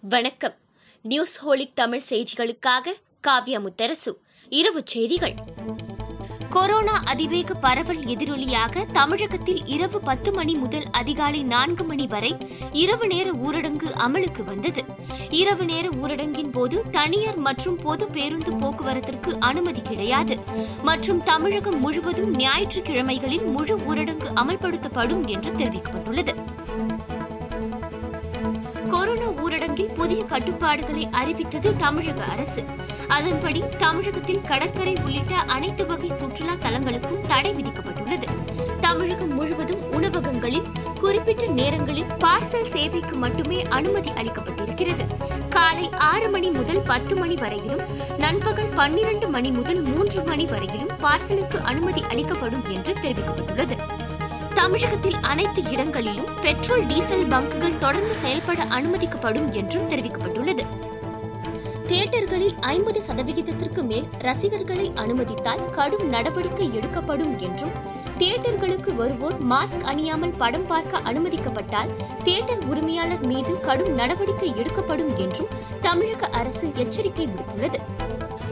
வணக்கம். News holic Tamil செய்திகளுக்காக காவ்யா முத்தரசு. இரவு செய்திகள். கொரோனா அதிவேக பரவல் எதிரொலியாக தமிழகத்தில் இரவு பத்து மணி முதல் அதிகாலை நான்கு மணி வரை இரவு நேர ஊரடங்கு அமலுக்கு வந்தது. இரவு நேர ஊரடங்கின் போது தனியார் மற்றும் பொது பேருந்து போக்குவரத்திற்கு அனுமதி கிடையாது. மற்றும் தமிழகம் முழுவதும் ஞாயிற்றுக்கிழமைகளில் முழு ஊரடங்கு அமல்படுத்தப்படும் என்று தெரிவிக்கப்பட்டுள்ளது. கொரோனா ஊரடங்கில் புதிய கட்டுப்பாடுகளை அறிவித்தது தமிழக அரசு. அதன்படி தமிழகத்தில் கடற்கரை உள்ளிட்ட அனைத்து வகை சுற்றுலா தலங்களுக்கும் தடை விதிக்கப்பட்டுள்ளது. தமிழகம் முழுவதும் உணவகங்களில் குறிப்பிட்ட நேரங்களில் பார்சல் சேவைக்கு மட்டுமே அனுமதி அளிக்கப்பட்டிருக்கிறது. காலை ஆறு மணி முதல் பத்து மணி வரையிலும் நண்பகல் பன்னிரண்டு மணி முதல் மூன்று மணி வரையிலும் பார்சலுக்கு அனுமதி அளிக்கப்படும் என்று தெரிவிக்கப்பட்டுள்ளது. தமிழகத்தில் அனைத்து இடங்களிலும் பெட்ரோல் டீசல் பங்குகள் தொடர்ந்து செயல்பட அனுமதிக்கப்படும் என்றும் தெரிவிக்கப்பட்டுள்ளது. தியேட்டர்களில் ஐம்பது சதவிகிதத்திற்கு மேல் ரசிகர்களை அனுமதித்தால் கடும் நடவடிக்கை எடுக்கப்படும் என்றும் தியேட்டர்களுக்கு வருவோர் மாஸ்க் அணியாமல் படம் பார்க்க அனுமதிக்கப்பட்டால் தியேட்டர் உரிமையாளர் மீது கடும் நடவடிக்கை எடுக்கப்படும் என்றும் தமிழக அரசு எச்சரிக்கை விடுத்துள்ளது.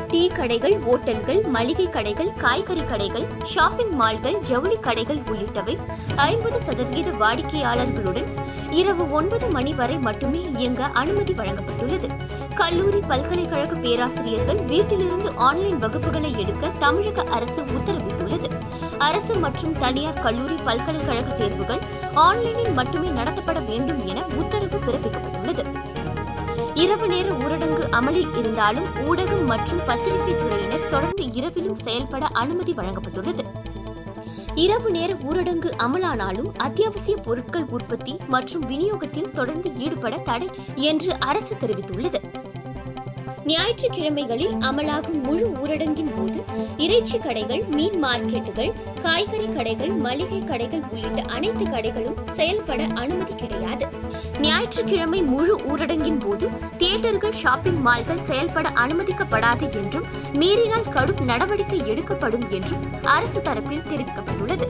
டீ கடைகள் ஓட்டல்கள் மளிகை கடைகள் காய்கறி கடைகள் ஷாப்பிங் மால்கள் ஜவுளி கடைகள் உள்ளிட்டவை ஐம்பது சதவீத வாடிக்கையாளர்களுடன் இரவு ஒன்பது மணி வரை மட்டுமே இயங்க அனுமதி வழங்கப்பட்டுள்ளது. கல்லூரி பல்கலைக்கழக பேராசிரியர்கள் வீட்டிலிருந்து ஆன்லைன் வகுப்புகளை எடுக்க தமிழக அரசு உத்தரவிட்டுள்ளது. அரசு மற்றும் தனியார் கல்லூரி பல்கலைக்கழக தேர்வுகள் ஆன்லைனில் மட்டுமே நடத்தப்பட வேண்டும் என உத்தரவு பிறப்பிக்கப்பட்டுள்ளது. இரவு நேர ஊரடங்கு அமலில் இருந்தாலும் ஊடகம் மற்றும் பத்திரிகை துறையினர் தொடர்ந்து இரவிலும் செயல்பட அனுமதி வழங்கப்பட்டுள்ளது. இரவு நேர ஊரடங்கு அமலானாலும் அத்தியாவசிய பொருட்கள் உற்பத்தி மற்றும் விநியோகத்தில் தொடர்ந்து ஈடுபட தடை என்று அரசு தெரிவித்துள்ளது. ஞாயிற்றுக்கிழமைகளில் அமலாகும் முழு ஊரடங்கின் போது இறைச்சி கடைகள் மீன் மார்க்கெட்டுகள் காய்கறி கடைகள் மளிகை கடைகள் உள்ளிட்ட அனைத்து கடைகளும் செயல்பட அனுமதி கிடையாது. ஞாயிற்றுக்கிழமை முழு ஊரடங்கின் போது தியேட்டர்கள் ஷாப்பிங் மால்கள் செயல்பட அனுமதிக்கப்படாது என்றும் மீறினால் கடும் நடவடிக்கை எடுக்கப்படும் என்றும் அரசு தரப்பில் தெரிவிக்கப்பட்டுள்ளது.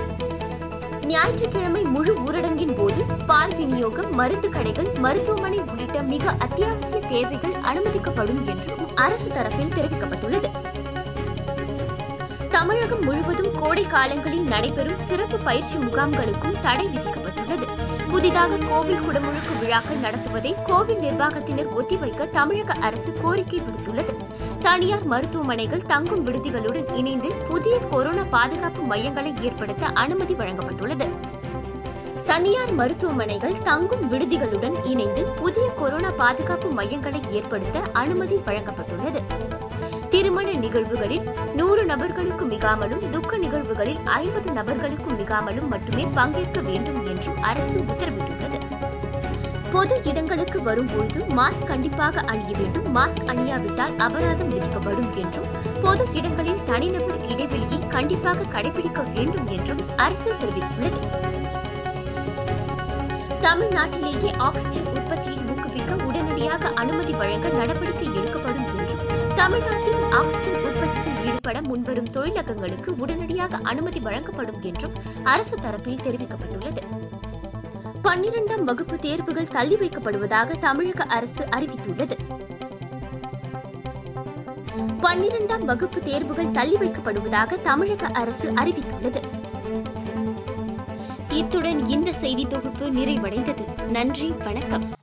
ஞாயிற்றுக்கிழமை முழு ஊரடங்கின் போது பால் விநியோகம் மருந்து கடைகள் மருத்துவமனை உள்ளிட்ட மிக அத்தியாவசிய தேவைகள் அனுமதிக்கப்படும் என்றும் அரசு தரப்பில் தெரிவிக்கப்பட்டுள்ளது. தமிழகம் முழுவதும் கோடை காலங்களில் நடைபெறும் சிறப்பு பயிற்சி முகாம்களுக்கும் தடை விதிக்கப்பட்டுள்ளது. புதிதாக கோவில் குடமுழுக்கு விழாக்கள் நடத்துவதை கோவில் நிர்வாகத்தினர் ஒத்திவைக்க தமிழக அரசு கோரிக்கை விடுத்துள்ளது. தனியார் மருத்துவமனைகள் தங்கும் விடுதிகளுடன் இணைந்து புதிய கொரோனா பாதுகாப்பு மையங்களை ஏற்படுத்த அனுமதி வழங்கப்பட்டுள்ளது. தனியார் மருத்துவமனைகள் தங்கும் விடுதிகளுடன் இணைந்து புதிய கொரோனா பாதுகாப்பு மையங்களை ஏற்படுத்த அனுமதி வழங்கப்பட்டுள்ளது. திருமண நிகழ்வுகளில் நூறு நபர்களுக்கு மிகாமலும் துக்க நிகழ்வுகளில் ஐம்பது நபர்களுக்கு மிகாமலும் மட்டுமே பங்கேற்க வேண்டும் என்றும் அரசு உத்தரவிட்டுள்ளது. பொது இடங்களுக்கு வரும்பொழுது மாஸ்க் கண்டிப்பாக அணிய வேண்டும். மாஸ்க் அணியாவிட்டால் அபராதம் விதிக்கப்படும் என்றும் பொது இடங்களில் தனிநபர் இடைவெளியை கண்டிப்பாக கடைபிடிக்க வேண்டும் என்றும் அரசு தெரிவித்துள்ளது. தமிழ்நாட்டிலேயே ஆக்சிஜன் உற்பத்தியை ஊக்குவிக்க உடனடியாக அனுமதி வழங்க நடவடிக்கை தமிழ்நாட்டில் ஆக்சிஜன் உற்பத்தியில் ஈடுபட முன்வரும் தொழிலகங்களுக்கு உடனடியாக அனுமதி வழங்கப்படும் என்றும் அரசு தரப்பில் தெரிவிக்கப்பட்டுள்ளது. பன்னிரண்டாம் வகுப்பு தேர்வுகள் தள்ளி வைக்கப்படுவதாக தமிழக அரசு அறிவித்துள்ளது. பன்னிரண்டாம் வகுப்பு தேர்வுகள் தள்ளி வைக்கப்படுவதாக தமிழக அரசு அறிவித்துள்ளது. இத்துடன் இந்த செய்தி தொகுப்பு நிறைவடைந்தது. நன்றி வணக்கம்.